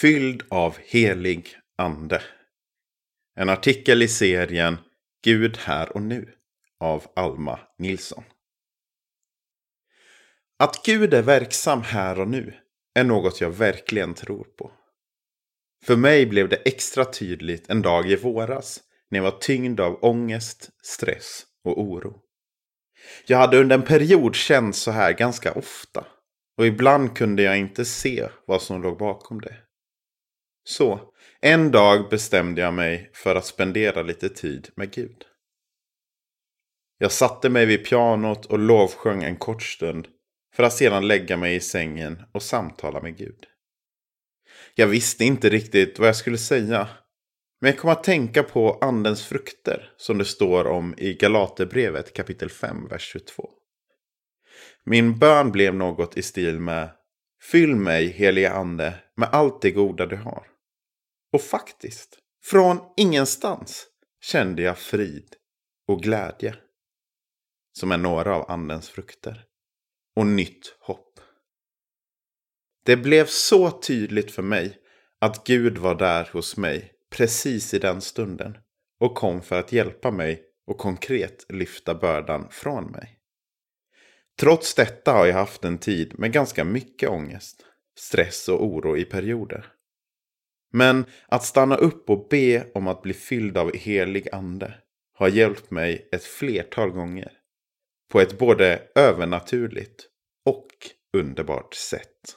Fylld av helig ande. En artikel i serien Gud här och nu av Alma Nilsson. Att Gud är verksam här och nu är något jag verkligen tror på. För mig blev det extra tydligt en dag i våras när jag var tyngd av ångest, stress och oro. Jag hade under en period känt så här ganska ofta. Och ibland kunde jag inte se vad som låg bakom det. Så, en dag bestämde jag mig för att spendera lite tid med Gud. Jag satte mig vid pianot och lovsjöng en kort stund för att sedan lägga mig i sängen och samtala med Gud. Jag visste inte riktigt vad jag skulle säga. Men jag kom att tänka på andens frukter som det står om i Galaterbrevet kapitel 5, vers 22. Min bön blev något i stil med Fyll mig, helige ande, med allt det goda du har. Och faktiskt, från ingenstans kände jag frid och glädje. Som är några av andens frukter. Och nytt hopp. Det blev så tydligt för mig att Gud var där hos mig precis i den stunden och kom för att hjälpa mig och konkret lyfta bördan från mig. Trots detta har jag haft en tid med ganska mycket ångest, stress och oro i perioder. Men att stanna upp och be om att bli fylld av helig ande har hjälpt mig ett flertal gånger. På ett både övernaturligt och underbart sätt.